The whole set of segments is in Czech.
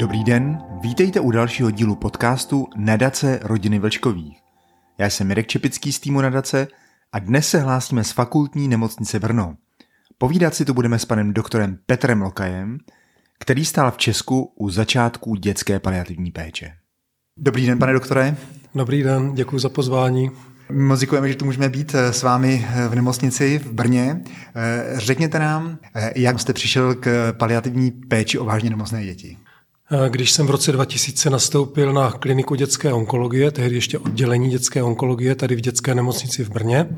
Dobrý den, vítejte u dalšího dílu podcastu Nadace rodiny Vlčkových. Já jsem Mirek Čepický z týmu Nadace a dnes se hlásíme z fakultní nemocnice Brno. Povídat si tu budeme s panem doktorem Petrem Lokajem, který stál v Česku u začátků dětské paliativní péče. Dobrý den, pane doktore. Dobrý den, děkuji za pozvání. Moc děkujeme, že tu můžeme být eh, s vámi eh, v nemocnici v Brně. Eh, řekněte nám, jak jste přišel k paliativní péči o vážně nemocné děti. Když jsem v roce 2000 nastoupil na kliniku dětské onkologie, tehdy ještě oddělení dětské onkologie tady v dětské nemocnici v Brně,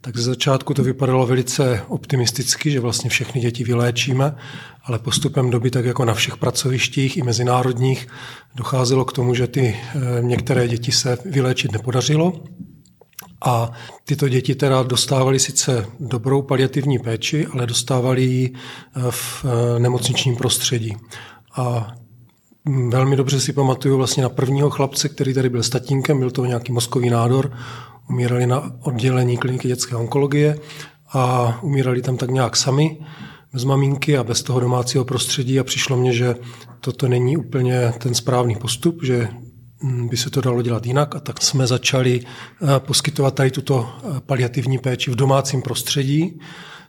tak ze začátku to vypadalo velice optimisticky, že vlastně všechny děti vyléčíme, ale postupem doby, tak jako na všech pracovištích i mezinárodních, docházelo k tomu, že ty některé děti se vyléčit nepodařilo. A tyto děti teda dostávaly sice dobrou paliativní péči, ale dostávaly ji eh, v eh, nemocničním prostředí. A velmi dobře si pamatuju vlastně na prvního chlapce, který tady byl s tatínkem, byl to nějaký mozkový nádor, umírali na oddělení kliniky dětské onkologie a umírali tam tak nějak sami bez maminky a bez toho domácího prostředí a přišlo mně, že toto není úplně ten správný postup, že Mm, by se to dalo dělat jinak a tak jsme začali eh, poskytovat tady tuto eh, paliativní péči v domácím prostředí.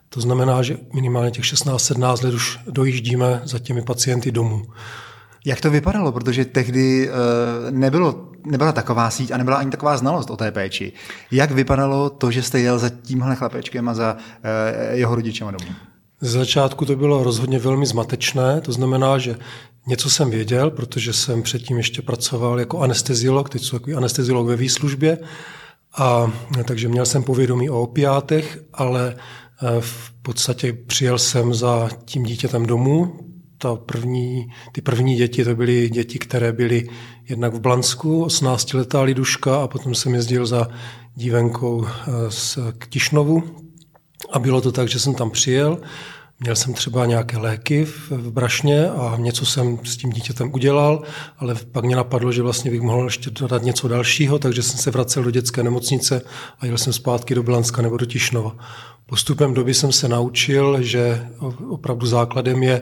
To znamená, že minimálně těch 16-17 let už dojíždíme za těmi pacienty domů. Jak to vypadalo? Protože tehdy eh, nebylo, nebyla taková síť a nebyla ani taková znalost o té péči. Jak vypadalo to, že jste jel za tímhle chlapečkem a za jeho rodičema domů? Z začátku to bylo rozhodně velmi zmatečné, to znamená, že něco jsem věděl, protože jsem předtím ještě pracoval jako anesteziolog, teď jsem takový anesteziolog ve výslužbě, a takže měl jsem povědomí o opiátech, ale eh, v podstatě přijel jsem za tím dítětem domů. Ta první, ty první děti to byly děti, které byly jednak v Blansku, 18-letá liduška a potom jsem jezdil za dívenkou eh, z Ktišnovu, a bylo to tak, že jsem tam přijel, měl jsem třeba nějaké léky v, v brašně a něco jsem s tím dítětem udělal, ale pak mě napadlo, že vlastně bych mohl ještě dodat něco dalšího, takže jsem se vracel do dětské nemocnice a jel jsem zpátky do Blanska nebo do Tišnova. Postupem doby jsem se naučil, že opravdu základem je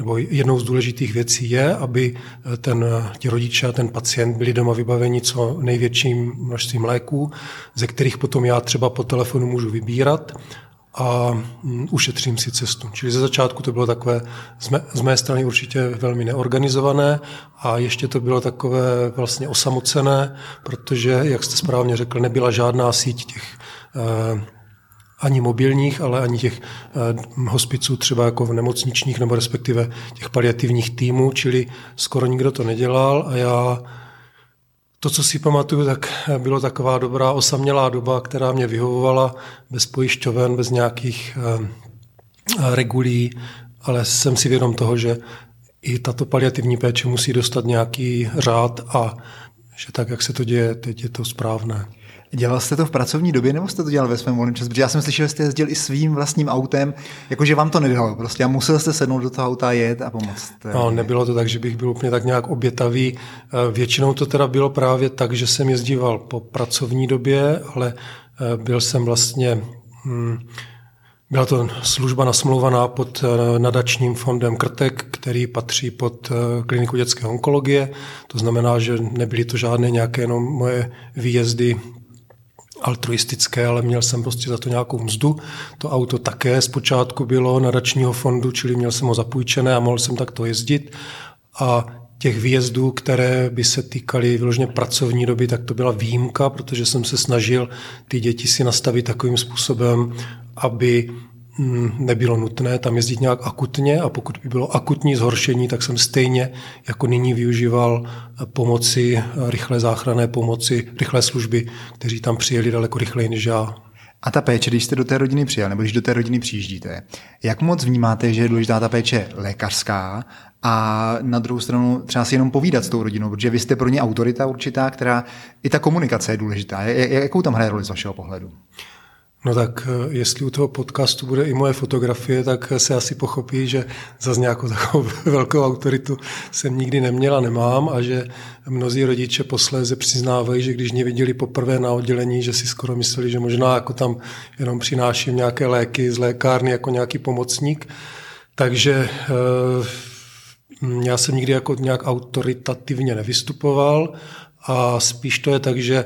nebo jednou z důležitých věcí je, aby ten, ti rodiče a ten pacient byli doma vybaveni co největším množstvím léků, ze kterých potom já třeba po telefonu můžu vybírat a mm, ušetřím si cestu. Čili ze začátku to bylo takové z mé, z mé strany určitě velmi neorganizované a ještě to bylo takové vlastně osamocené, protože, jak jste správně řekl, nebyla žádná síť těch eh, ani mobilních, ale ani těch eh, hospiců třeba jako v nemocničních nebo respektive těch paliativních týmů, čili skoro nikdo to nedělal a já to, co si pamatuju, tak bylo taková dobrá osamělá doba, která mě vyhovovala bez pojišťoven, bez nějakých eh, regulí, ale jsem si vědom toho, že i tato paliativní péče musí dostat nějaký řád a že tak, jak se to děje, teď je to správné. Dělal jste to v pracovní době nebo jste to dělal ve svém volném čase? Protože já jsem slyšel, že jste jezdil i svým vlastním autem, jakože vám to nedalo prostě a musel jste sednout do toho auta jet a pomoct. No, nebylo to tak, že bych byl úplně tak nějak obětavý. Eh, většinou to teda bylo právě tak, že jsem jezdíval po pracovní době, ale eh, byl jsem vlastně... Hmm, byla to služba nasmlouvaná pod eh, nadačním fondem Krtek, který patří pod kliniku dětské onkologie. To znamená, že nebyly to žádné nějaké jenom moje výjezdy altruistické, ale měl jsem prostě za to nějakou mzdu. To auto také zpočátku bylo nadačního fondu, čili měl jsem ho zapůjčené a mohl jsem takto jezdit. A těch výjezdů, které by se týkaly vyloženě pracovní doby, tak to byla výjimka, protože jsem se snažil ty děti si nastavit takovým způsobem, aby nebylo nutné tam jezdit nějak akutně a pokud by bylo akutní zhoršení, tak jsem stejně jako nyní využíval pomoci, rychlé záchranné pomoci, rychlé služby, kteří tam přijeli daleko rychleji než já. A ta péče, když jste do té rodiny přijel, nebo když do té rodiny přijíždíte, jak moc vnímáte, že je důležitá ta péče lékařská a na druhou stranu třeba si jenom povídat s tou rodinou, protože vy jste pro ně autorita určitá, která i ta komunikace je důležitá. Jakou tam hraje roli z vašeho pohledu? No tak eh, jestli u toho podcastu bude i moje fotografie, tak se asi pochopí, že za nějakou takovou velkou autoritu jsem nikdy neměl a nemám a že mnozí rodiče posléze přiznávají, že když mě viděli poprvé na oddělení, že si skoro mysleli, že možná jako tam jenom přináším nějaké léky z lékárny jako nějaký pomocník. Takže eh, já jsem nikdy jako nějak autoritativně nevystupoval a spíš to je tak, že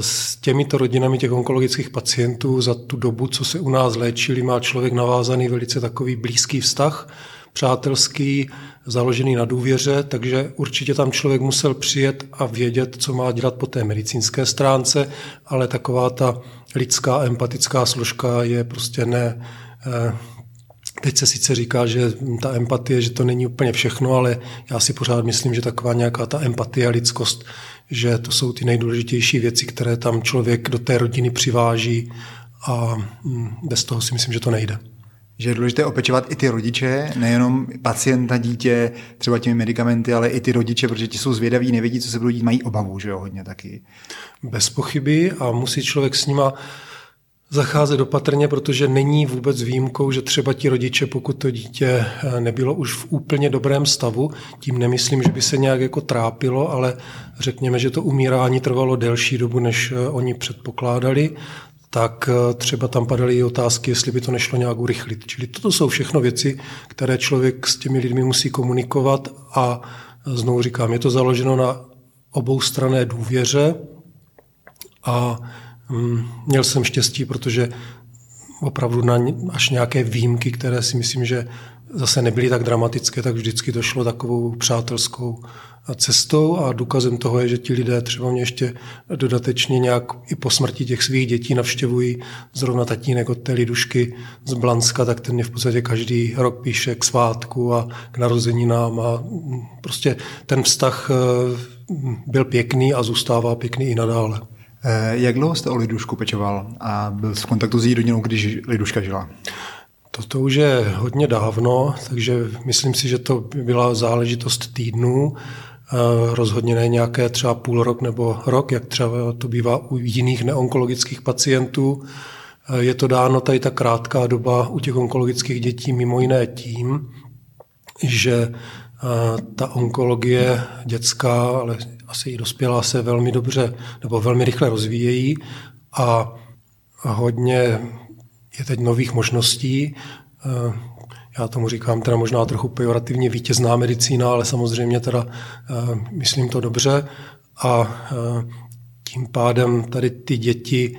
s těmito rodinami těch onkologických pacientů za tu dobu, co se u nás léčili, má člověk navázaný velice takový blízký vztah, přátelský, založený na důvěře, takže určitě tam člověk musel přijet a vědět, co má dělat po té medicínské stránce, ale taková ta lidská empatická složka je prostě ne. Eh, teď se sice říká, že ta empatie, že to není úplně všechno, ale já si pořád myslím, že taková nějaká ta empatie a lidskost, že to jsou ty nejdůležitější věci, které tam člověk do té rodiny přiváží a hm, bez toho si myslím, že to nejde že je důležité opečovat i ty rodiče, nejenom pacienta, dítě, třeba těmi medicamenty, ale i ty rodiče, protože ti jsou zvědaví, nevědí, co se budou dít, mají obavu, že jo, hodně taky. Bez pochyby a musí člověk s nima zacházet opatrně, protože není vůbec výjimkou, že třeba ti rodiče, pokud to dítě eh, nebylo už v úplně dobrém stavu, tím nemyslím, že by se nějak jako trápilo, ale řekněme, že to umírání trvalo delší dobu, než eh, oni předpokládali, tak eh, třeba tam padaly i otázky, jestli by to nešlo nějak urychlit. Čili toto jsou všechno věci, které člověk s těmi lidmi musí komunikovat a znovu říkám, je to založeno na obou strané důvěře a měl jsem štěstí, protože opravdu na až nějaké výjimky, které si myslím, že zase nebyly tak dramatické, tak vždycky to šlo takovou přátelskou cestou a důkazem toho je, že ti lidé třeba mě ještě dodatečně nějak i po smrti těch svých dětí navštěvují zrovna tatínek od té lidušky z Blanska, tak ten mě v podstatě každý rok píše k svátku a k narozeninám a prostě ten vztah eh, byl pěkný a zůstává pěkný i nadále. Eh, jak dlouho jste o Lidušku pečoval a byl v kontaktu s její rodinou, když Liduška žila? Toto už je hodně dávno, takže myslím si, že to byla záležitost týdnů. Eh, rozhodně ne nějaké třeba půl rok nebo rok, jak třeba to bývá u jiných neonkologických pacientů. Eh, je to dáno tady ta krátká doba u těch onkologických dětí mimo jiné tím, že ta onkologie dětská, ale asi i dospělá se velmi dobře nebo velmi rychle rozvíjejí a hodně je teď nových možností já tomu říkám teda možná trochu pejorativně vítězná medicína, ale samozřejmě teda uh, myslím to dobře a uh, tím pádem tady ty děti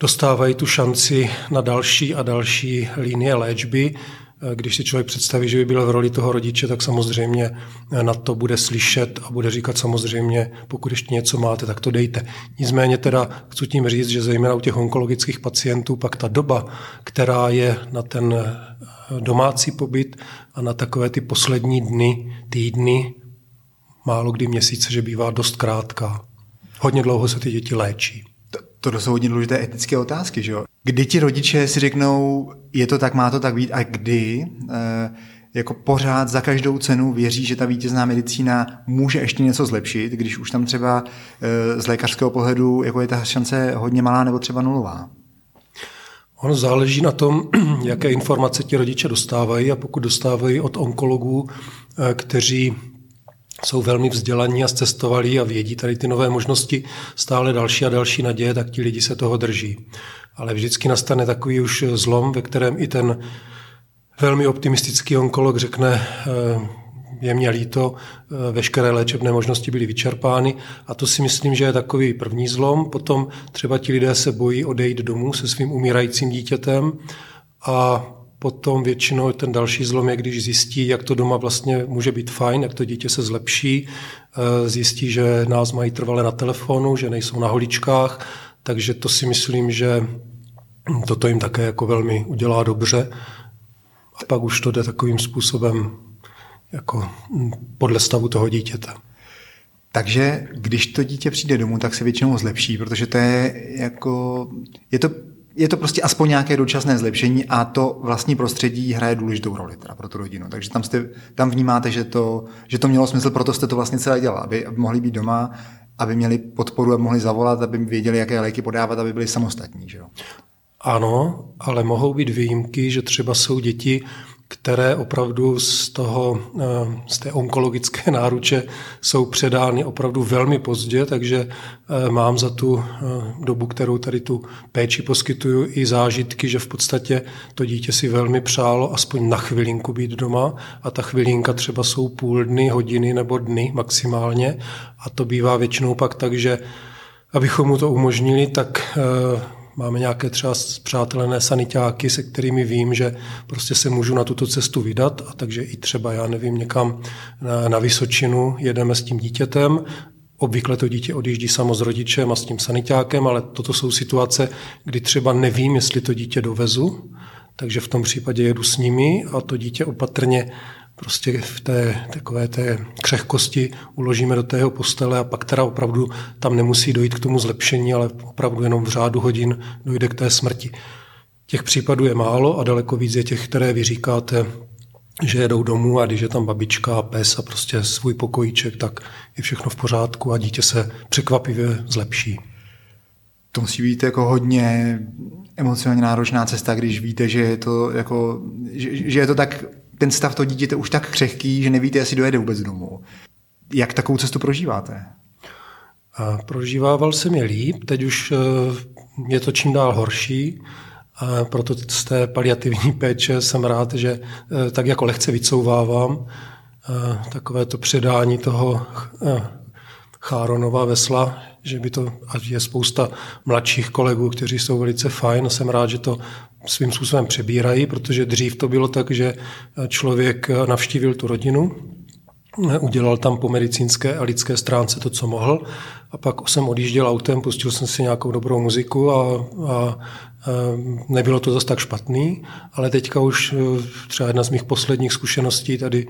dostávají tu šanci na další a další linie léčby. Eh, když si člověk představí, že by byl v roli toho rodiče, tak samozřejmě na to bude slyšet a bude říkat samozřejmě, pokud ještě něco máte, tak to dejte. Nicméně teda chci tím říct, že zejména u těch onkologických pacientů pak ta doba, která je na ten domácí pobyt a na takové ty poslední dny, týdny, málo kdy měsíce, že bývá dost krátká. Hodně dlouho se ty děti léčí. To, to jsou hodně důležité etické otázky, že jo? Kdy ti rodiče si řeknou, je to tak, má to tak být a kdy e, jako pořád za každou cenu věří, že ta vítězná medicína může ještě něco zlepšit, když už tam třeba e, z lékařského pohledu jako je ta šance hodně malá nebo třeba nulová. Ono záleží na tom, jaké informace ti rodiče dostávají a pokud dostávají od onkologů, eh, kteří jsou velmi vzdělaní a zcestovali a vědí tady ty nové možnosti, stále další a další naděje, tak ti lidi se toho drží. Ale vždycky nastane takový už zlom, ve kterém i ten velmi optimistický onkolog řekne, eh, je mě líto, eh, veškeré léčebné možnosti byly vyčerpány. A to si myslím, že je takový první zlom. Potom třeba ti lidé se bojí odejít domů se svým umírajícím dítětem. A potom většinou ten další zlom je, když zjistí, jak to doma vlastně může být fajn, jak to dítě se zlepší, eh, zjistí, že nás mají trvale na telefonu, že nejsou na holičkách, takže to si myslím, že toto jim také jako velmi udělá dobře. A pak už to jde takovým způsobem jako mm, podle stavu toho dítěte. Takže když to dítě přijde domů, tak se většinou zlepší, protože to je jako, je to, je to prostě aspoň nějaké dočasné zlepšení a to vlastní prostředí hraje důležitou roli teda pro tu rodinu. Takže tam, jste, tam vnímáte, že to, že to mělo smysl, proto jste to vlastně celé dělali, aby, aby mohli být doma, aby měli podporu, aby mohli zavolat, aby věděli, jaké léky podávat, aby byli samostatní. Že jo? Ano, ale mohou být výjimky, že třeba jsou děti, které opravdu z, toho, eh, z té onkologické náruče jsou předány opravdu velmi pozdě, takže eh, mám za tu eh, dobu, kterou tady tu péči poskytuju, i zážitky, že v podstatě to dítě si velmi přálo aspoň na chvilinku být doma a ta chvilinka třeba jsou půl dny, hodiny nebo dny maximálně. A to bývá většinou pak tak, že abychom mu to umožnili, tak Máme nějaké třeba přátelené sanitáky, se kterými vím, že prostě se můžu na tuto cestu vydat, a takže i třeba, já nevím, někam na, na Vysočinu jedeme s tím dítětem, Obvykle to dítě odjíždí samo s rodičem a s tím sanitákem, ale toto jsou situace, kdy třeba nevím, jestli to dítě dovezu, takže v tom případě jedu s nimi a to dítě opatrně prostě v té takové té křehkosti uložíme do tého postele a pak teda opravdu tam nemusí dojít k tomu zlepšení, ale opravdu jenom v řádu hodin dojde k té smrti. Těch případů je málo a daleko víc je těch, které vy říkáte, že jedou domů a když je tam babička a pes a prostě svůj pokojíček, tak je všechno v pořádku a dítě se překvapivě zlepší. To musí být jako hodně emocionálně náročná cesta, když víte, že je to, jako, že, že je to tak ten stav toho dítěte už tak křehký, že nevíte, jestli dojede vůbec domů. Jak takovou cestu prožíváte? A prožívával jsem je líp, teď už eh, je to čím dál horší, a proto z té paliativní péče jsem rád, že eh, tak jako lehce vycouvávám eh, takové to předání toho Cháronova vesla, že by to, a je spousta mladších kolegů, kteří jsou velice fajn, jsem rád, že to svým způsobem přebírají, protože dřív to bylo tak, že člověk navštívil tu rodinu, udělal tam po medicínské a lidské stránce to, co mohl a pak jsem odjížděl autem, pustil jsem si nějakou dobrou muziku a, a, a nebylo to zase tak špatný, ale teďka už třeba jedna z mých posledních zkušeností tady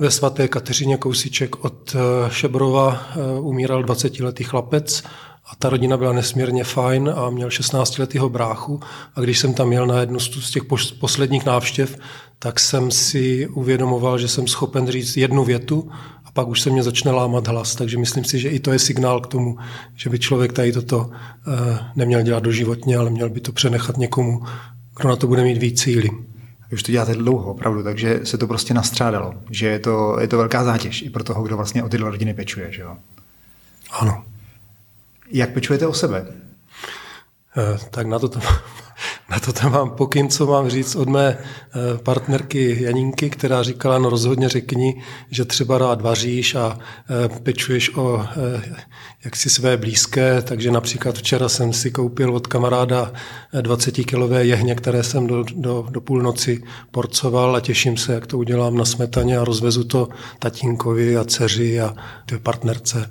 ve svaté Kateřině Kousíček od Šebrova umíral 20-letý chlapec a ta rodina byla nesmírně fajn a měl 16-letého bráchu a když jsem tam jel na jednu z těch posledních návštěv, tak jsem si uvědomoval, že jsem schopen říct jednu větu a pak už se mě začne lámat hlas. Takže myslím si, že i to je signál k tomu, že by člověk tady toto eh, neměl dělat doživotně, ale měl by to přenechat někomu, kdo na to bude mít víc síly. Už to děláte dlouho, opravdu, takže se to prostě nastřádalo, že je to, je to velká zátěž i pro toho, kdo vlastně o tyhle rodiny pečuje. Že jo? Ano. Jak pečujete o sebe? Eh, tak na to, to, na to tam mám pokyn, co mám říct od mé eh, partnerky Janinky, která říkala, no rozhodně řekni, že třeba rád vaříš a eh, pečuješ o jak si své blízké, takže například včera jsem si koupil od kamaráda 20-kilové jehně, které jsem do, do, do půlnoci porcoval a těším se, jak to udělám na smetaně a rozvezu to tatínkovi a dceři a té partnerce.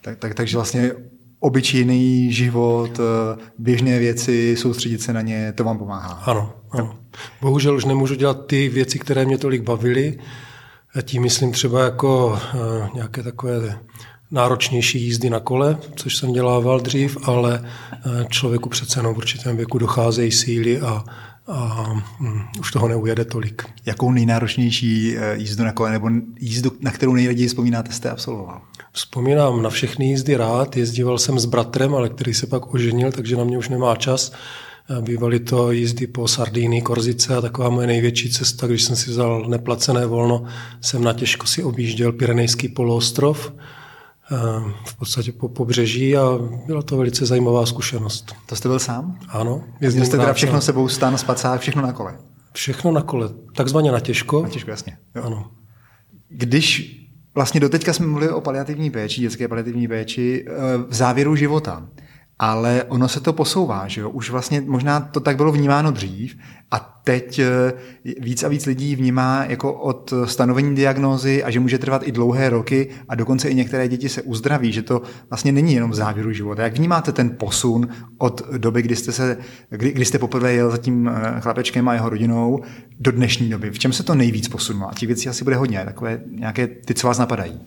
Tak, tak, takže vlastně obyčejný život, eh, běžné věci, soustředit se na ně, to vám pomáhá. Ano, ano. Bohužel už nemůžu dělat ty věci, které mě tolik bavily. A tím myslím třeba jako uh, nějaké takové náročnější jízdy na kole, což jsem dělával dřív, ale uh, člověku přece jenom v určitém věku docházejí síly a, a um, už toho neujede tolik. Jakou nejnáročnější jízdu na kole nebo jízdu, na kterou nejraději vzpomínáte, jste absolvoval? Vzpomínám na všechny jízdy rád, jezdíval jsem s bratrem, ale který se pak oženil, takže na mě už nemá čas. Bývaly to jízdy po Sardínii, Korzice a taková moje největší cesta, když jsem si vzal neplacené volno, jsem na těžko si objížděl Pyrenejský poloostrov, v podstatě po pobřeží a byla to velice zajímavá zkušenost. To jste byl sám? Ano. Jezdil jste teda všechno sebou, stan, spacák, všechno na kole? Všechno na kole, takzvaně na těžko. Na těžko, jasně. Jo. Ano. Když Vlastně doteďka jsme mluvili o paliativní péči, dětské paliativní péči eh, v závěru života. Ale ono se to posouvá, že jo? Už vlastně možná to tak bylo vnímáno dřív a teď eh, víc a víc lidí vnímá jako od stanovení diagnózy a že může trvat i dlouhé roky a dokonce i některé děti se uzdraví, že to vlastně není jenom v závěru života. Jak vnímáte ten posun od doby, kdy jste, se, kdy, kdy jste poprvé jel za tím eh, chlapečkem a jeho rodinou do dnešní doby? V čem se to nejvíc posunulo? A těch věcí asi bude hodně, takové nějaké ty, co vás napadají.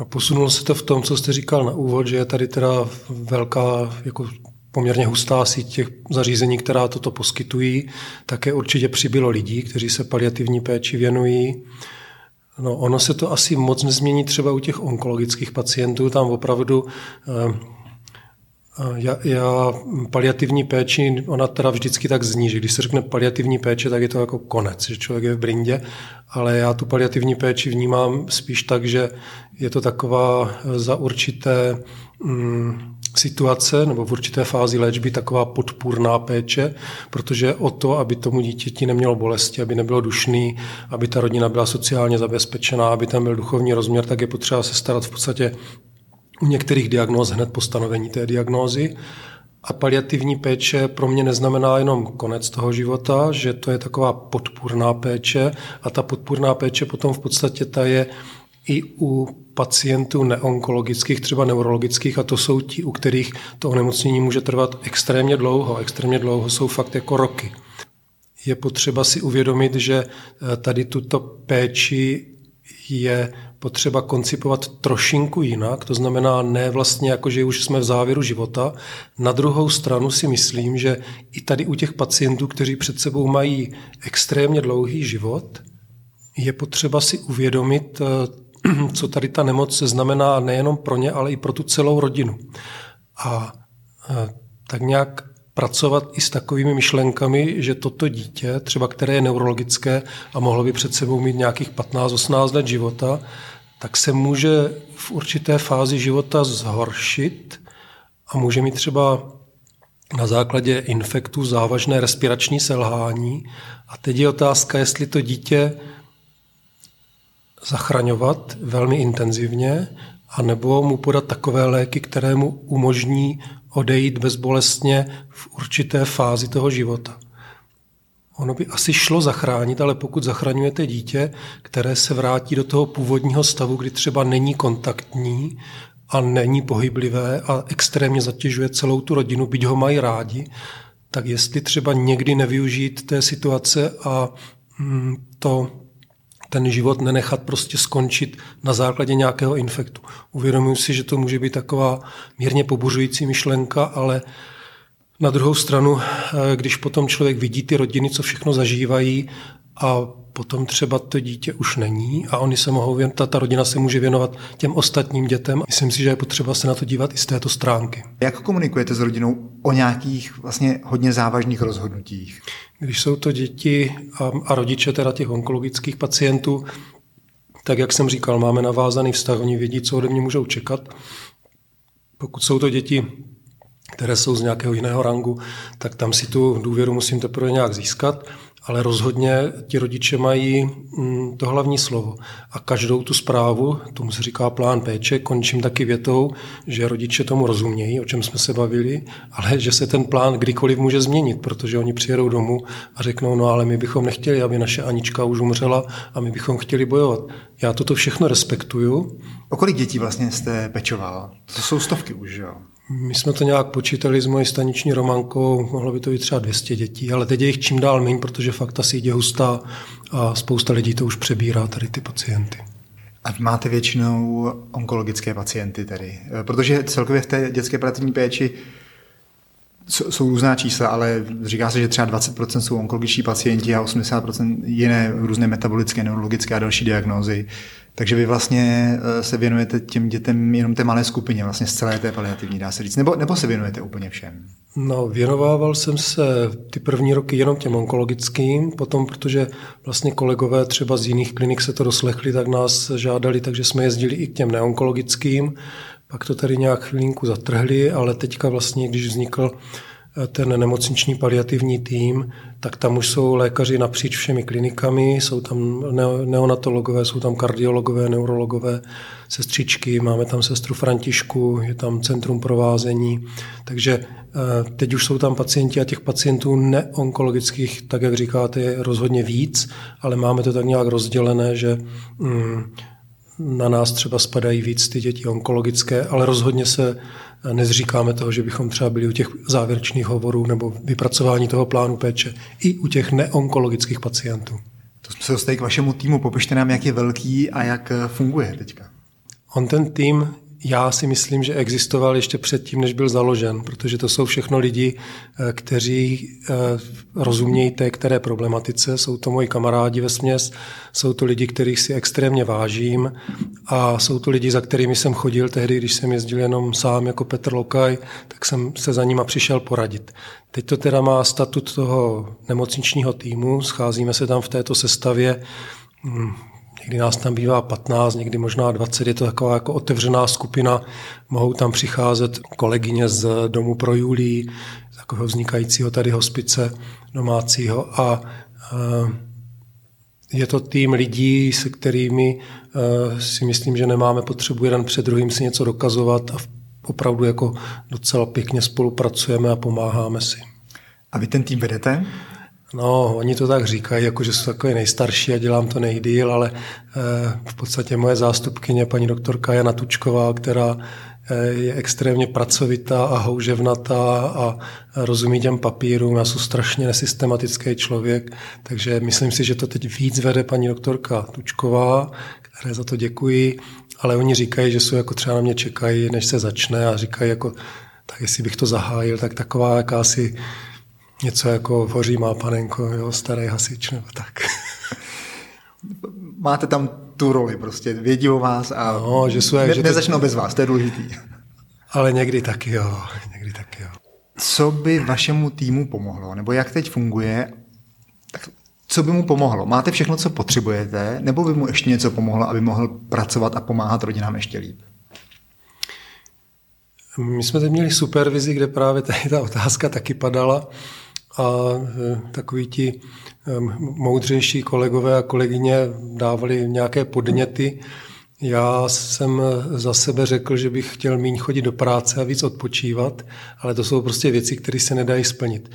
No, posunulo se to v tom, co jste říkal na úvod, že je tady teda velká, jako poměrně hustá síť těch zařízení, která toto poskytují. Také určitě přibylo lidí, kteří se paliativní péči věnují. No, ono se to asi moc nezmění třeba u těch onkologických pacientů. Tam opravdu eh, Já, já paliativní péči, ona teda vždycky tak zní, že když se řekne paliativní péče, tak je to jako konec, že člověk je v brindě, ale já tu paliativní péči vnímám spíš tak, že je to taková za určité mm, situace nebo v určité fázi léčby taková podpůrná péče, protože o to, aby tomu dítěti nemělo bolesti, aby nebylo dušný, aby ta rodina byla sociálně zabezpečená, aby tam byl duchovní rozměr, tak je potřeba se starat v podstatě u některých diagnóz hned po stanovení té diagnózy. A paliativní péče pro mě neznamená jenom konec toho života, že to je taková podpůrná péče a ta podpůrná péče potom v podstatě ta je i u pacientů neonkologických, třeba neurologických, a to jsou ti, u kterých to onemocnění může trvat extrémně dlouho. Extrémně dlouho jsou fakt jako roky. Je potřeba si uvědomit, že eh, tady tuto péči je potřeba koncipovat trošinku jinak, to znamená ne vlastně jako, že už jsme v závěru života. Na druhou stranu si myslím, že i tady u těch pacientů, kteří před sebou mají extrémně dlouhý život, je potřeba si uvědomit, eh, co tady ta nemoc znamená nejenom pro ně, ale i pro tu celou rodinu. A eh, tak nějak pracovat i s takovými myšlenkami, že toto dítě, třeba které je neurologické a mohlo by před sebou mít nějakých 15-18 let života, tak se může v určité fázi života zhoršit a může mít třeba na základě infektu závažné respirační selhání. A teď je otázka, jestli to dítě zachraňovat velmi intenzivně, anebo mu podat takové léky, které mu umožní odejít bezbolestně v určité fázi toho života. Ono by asi šlo zachránit, ale pokud zachraňujete dítě, které se vrátí do toho původního stavu, kdy třeba není kontaktní a není pohyblivé a extrémně zatěžuje celou tu rodinu, byť ho mají rádi, tak jestli třeba někdy nevyužít té situace a mm, to ten život nenechat prostě skončit na základě nějakého infektu. Uvědomuji si, že to může být taková mírně pobuřující myšlenka, ale na druhou stranu, eh, když potom člověk vidí ty rodiny, co všechno zažívají a potom třeba to dítě už není a oni se mohou věnovat, ta, ta rodina se může věnovat těm ostatním dětem. Myslím si, že je potřeba se na to dívat i z této stránky. Jak komunikujete s rodinou o nějakých vlastně hodně závažných rozhodnutích? Když jsou to děti a, a rodiče teda těch onkologických pacientů, tak jak jsem říkal, máme navázaný vztah, oni vědí, co ode mě můžou čekat. Pokud jsou to děti které jsou z nějakého jiného rangu, tak tam si tu důvěru musím teprve nějak získat, ale rozhodně ti rodiče mají mm, to hlavní slovo. A každou tu zprávu, tomu se říká plán péče, končím taky větou, že rodiče tomu rozumějí, o čem jsme se bavili, ale že se ten plán kdykoliv může změnit, protože oni přijedou domů a řeknou, no ale my bychom nechtěli, aby naše Anička už umřela a my bychom chtěli bojovat. Já toto všechno respektuju. O kolik dětí vlastně jste pečoval? To jsou stovky už, jo? My jsme to nějak počítali s mojí staniční Romankou, mohlo by to být třeba 200 dětí, ale teď je jich čím dál méně, protože fakt ta síť je hustá a spousta lidí to už přebírá, tady ty pacienty. A máte většinou onkologické pacienty tedy, protože celkově v té dětské paliativní péči jsou různá čísla, ale říká se, že třeba 20% jsou onkologičtí pacienti a 80% jiné různé metabolické, neurologické a další diagnózy. Takže vy vlastně eh, se věnujete těm dětem jenom té malé skupině, vlastně z celé té paliativní, dá se říct, nebo, nebo se věnujete úplně všem? No, věnovával jsem se ty první roky jenom těm onkologickým, potom, protože vlastně kolegové třeba z jiných klinik se to doslechli, tak nás žádali, takže jsme jezdili i k těm neonkologickým. Pak to tady nějak chvilinku zatrhli, ale teďka vlastně, když vznikl ten nemocniční paliativní tým, tak tam už jsou lékaři napříč všemi klinikami, jsou tam neonatologové, jsou tam kardiologové, neurologové, sestřičky, máme tam sestru Františku, je tam centrum provázení, takže eh, teď už jsou tam pacienti a těch pacientů neonkologických, tak jak říkáte, je rozhodně víc, ale máme to tak nějak rozdělené, že mm, na nás třeba spadají víc ty děti onkologické, ale rozhodně se nezříkáme toho, že bychom třeba byli u těch závěrečných hovorů nebo vypracování toho plánu péče i u těch neonkologických pacientů. To jsme se dostali k vašemu týmu. Popište nám, jak je velký a jak funguje teďka. On ten tým já si myslím, že existoval ještě předtím, než byl založen, protože to jsou všechno lidi, eh, kteří eh, rozumějí té které problematice. Jsou to moji kamarádi ve směs, jsou to lidi, kterých si extrémně vážím a jsou to lidi, za kterými jsem chodil tehdy, když jsem jezdil jenom sám jako Petr Lokaj, tak jsem se za nima přišel poradit. Teď to teda má statut toho nemocničního týmu, scházíme se tam v této sestavě hm, Někdy nás tam bývá 15, někdy možná 20, je to taková jako otevřená skupina. Mohou tam přicházet kolegyně z Domu pro Julí, takového vznikajícího tady hospice domácího a je to tým lidí, se kterými si myslím, že nemáme potřebu jeden před druhým si něco dokazovat a opravdu jako docela pěkně spolupracujeme a pomáháme si. A vy ten tým vedete? No, oni to tak říkají, jako že jsou takový nejstarší a dělám to nejdíl, ale eh, v podstatě moje zástupkyně, paní doktorka Jana Tučková, která eh, je extrémně pracovitá a houževnatá a rozumí těm papírům. Já jsem strašně nesystematický člověk, takže myslím si, že to teď víc vede paní doktorka Tučková, které za to děkuji, ale oni říkají, že jsou jako třeba na mě čekají, než se začne a říkají jako, tak jestli bych to zahájil, tak taková jakási něco jako hoří má panenko, jo, starý hasič nebo tak. Máte tam tu roli prostě, vědí o vás a no, že jsou, ne, že nezačnou to... bez vás, to je důležitý. Ale někdy taky jo, někdy taky jo. Co by vašemu týmu pomohlo, nebo jak teď funguje, tak co by mu pomohlo? Máte všechno, co potřebujete, nebo by mu ještě něco pomohlo, aby mohl pracovat a pomáhat rodinám ještě líp? My jsme teď měli supervizi, kde právě tady ta otázka taky padala a e, takový ti e, moudřejší kolegové a kolegyně dávali nějaké podněty. Já jsem za sebe řekl, že bych chtěl méně chodit do práce a víc odpočívat, ale to jsou prostě věci, které se nedají splnit.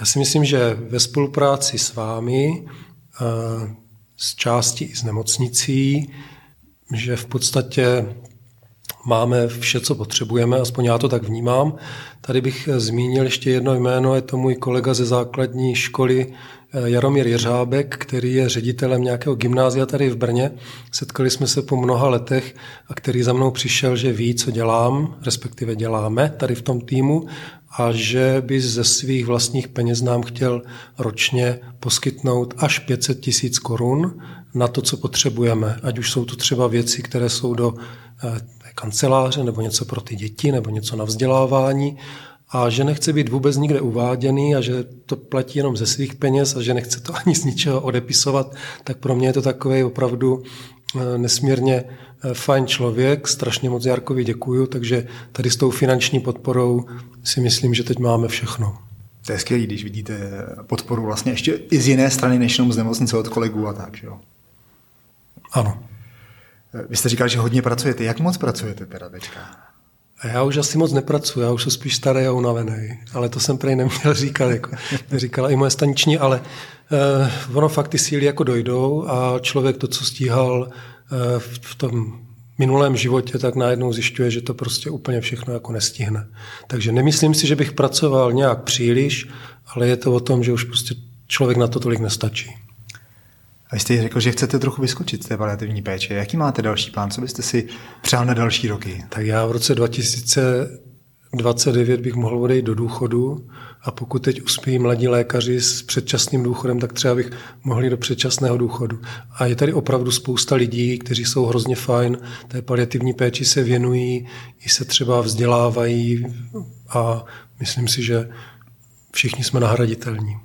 Já si myslím, že ve spolupráci s vámi, e, s částí i s nemocnicí, že v podstatě máme vše, co potřebujeme, aspoň já to tak vnímám. Tady bych zmínil ještě jedno jméno, je to můj kolega ze základní školy eh, Jaromír Jeřábek, který je ředitelem nějakého gymnázia tady v Brně. Setkali jsme se po mnoha letech a který za mnou přišel, že ví, co dělám, respektive děláme tady v tom týmu a že by ze svých vlastních peněz nám chtěl ročně poskytnout až 500 tisíc korun na to, co potřebujeme. Ať už jsou to třeba věci, které jsou do eh, kanceláře nebo něco pro ty děti nebo něco na vzdělávání a že nechce být vůbec nikde uváděný a že to platí jenom ze svých peněz a že nechce to ani z ničeho odepisovat, tak pro mě je to takový opravdu eh, nesmírně eh, fajn člověk, strašně moc Jarkovi děkuju, takže tady s tou finanční podporou si myslím, že teď máme všechno. To je skvělé, když vidíte podporu vlastně ještě i z jiné strany, než jenom z nemocnice od kolegů a tak, že jo? Ano. Vy jste říkal, že hodně pracujete. Jak moc pracujete teda teďka? Já už asi moc nepracuji, já už jsem spíš starý a unavený, ale to jsem prej neměl říkat, jako říkala i moje staniční, ale uh, ono fakt ty síly jako dojdou a člověk to, co stíhal uh, v tom minulém životě, tak najednou zjišťuje, že to prostě úplně všechno jako nestihne. Takže nemyslím si, že bych pracoval nějak příliš, ale je to o tom, že už prostě člověk na to tolik nestačí. A jste řekl, že chcete trochu vyskočit z té paliativní péče. Jaký máte další plán? Co byste si přál na další roky? Tak já v roce 2029 bych mohl odejít do důchodu a pokud teď uspějí mladí lékaři s předčasným důchodem, tak třeba bych mohl jít do předčasného důchodu. A je tady opravdu spousta lidí, kteří jsou hrozně fajn, té paliativní péči se věnují, i se třeba vzdělávají a myslím si, že všichni jsme nahraditelní.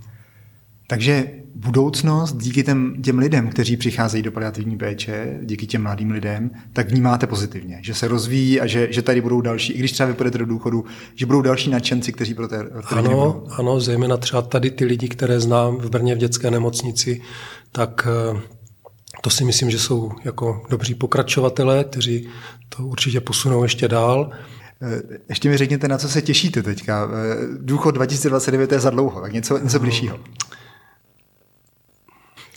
Takže budoucnost díky těm, těm lidem, kteří přicházejí do paliativní péče, díky těm mladým lidem, tak vnímáte pozitivně, že se rozvíjí a že, že tady budou další, i když třeba vypůjdete do důchodu, že budou další nadšenci, kteří pro té Ano, ano, zejména třeba tady ty lidi, které znám v Brně v dětské nemocnici, tak eh, to si myslím, že jsou jako dobří pokračovatelé, kteří to určitě posunou ještě dál. Eh, ještě mi řekněte, na co se těšíte teďka. Eh, důchod 2029 je za dlouho, tak něco, něco blížšího.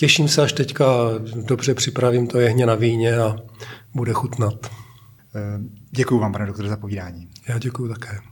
Těším se, až teďka dobře připravím to jehně na víně a bude chutnat. Děkuji vám, pane doktore, za povídání. Já děkuji také.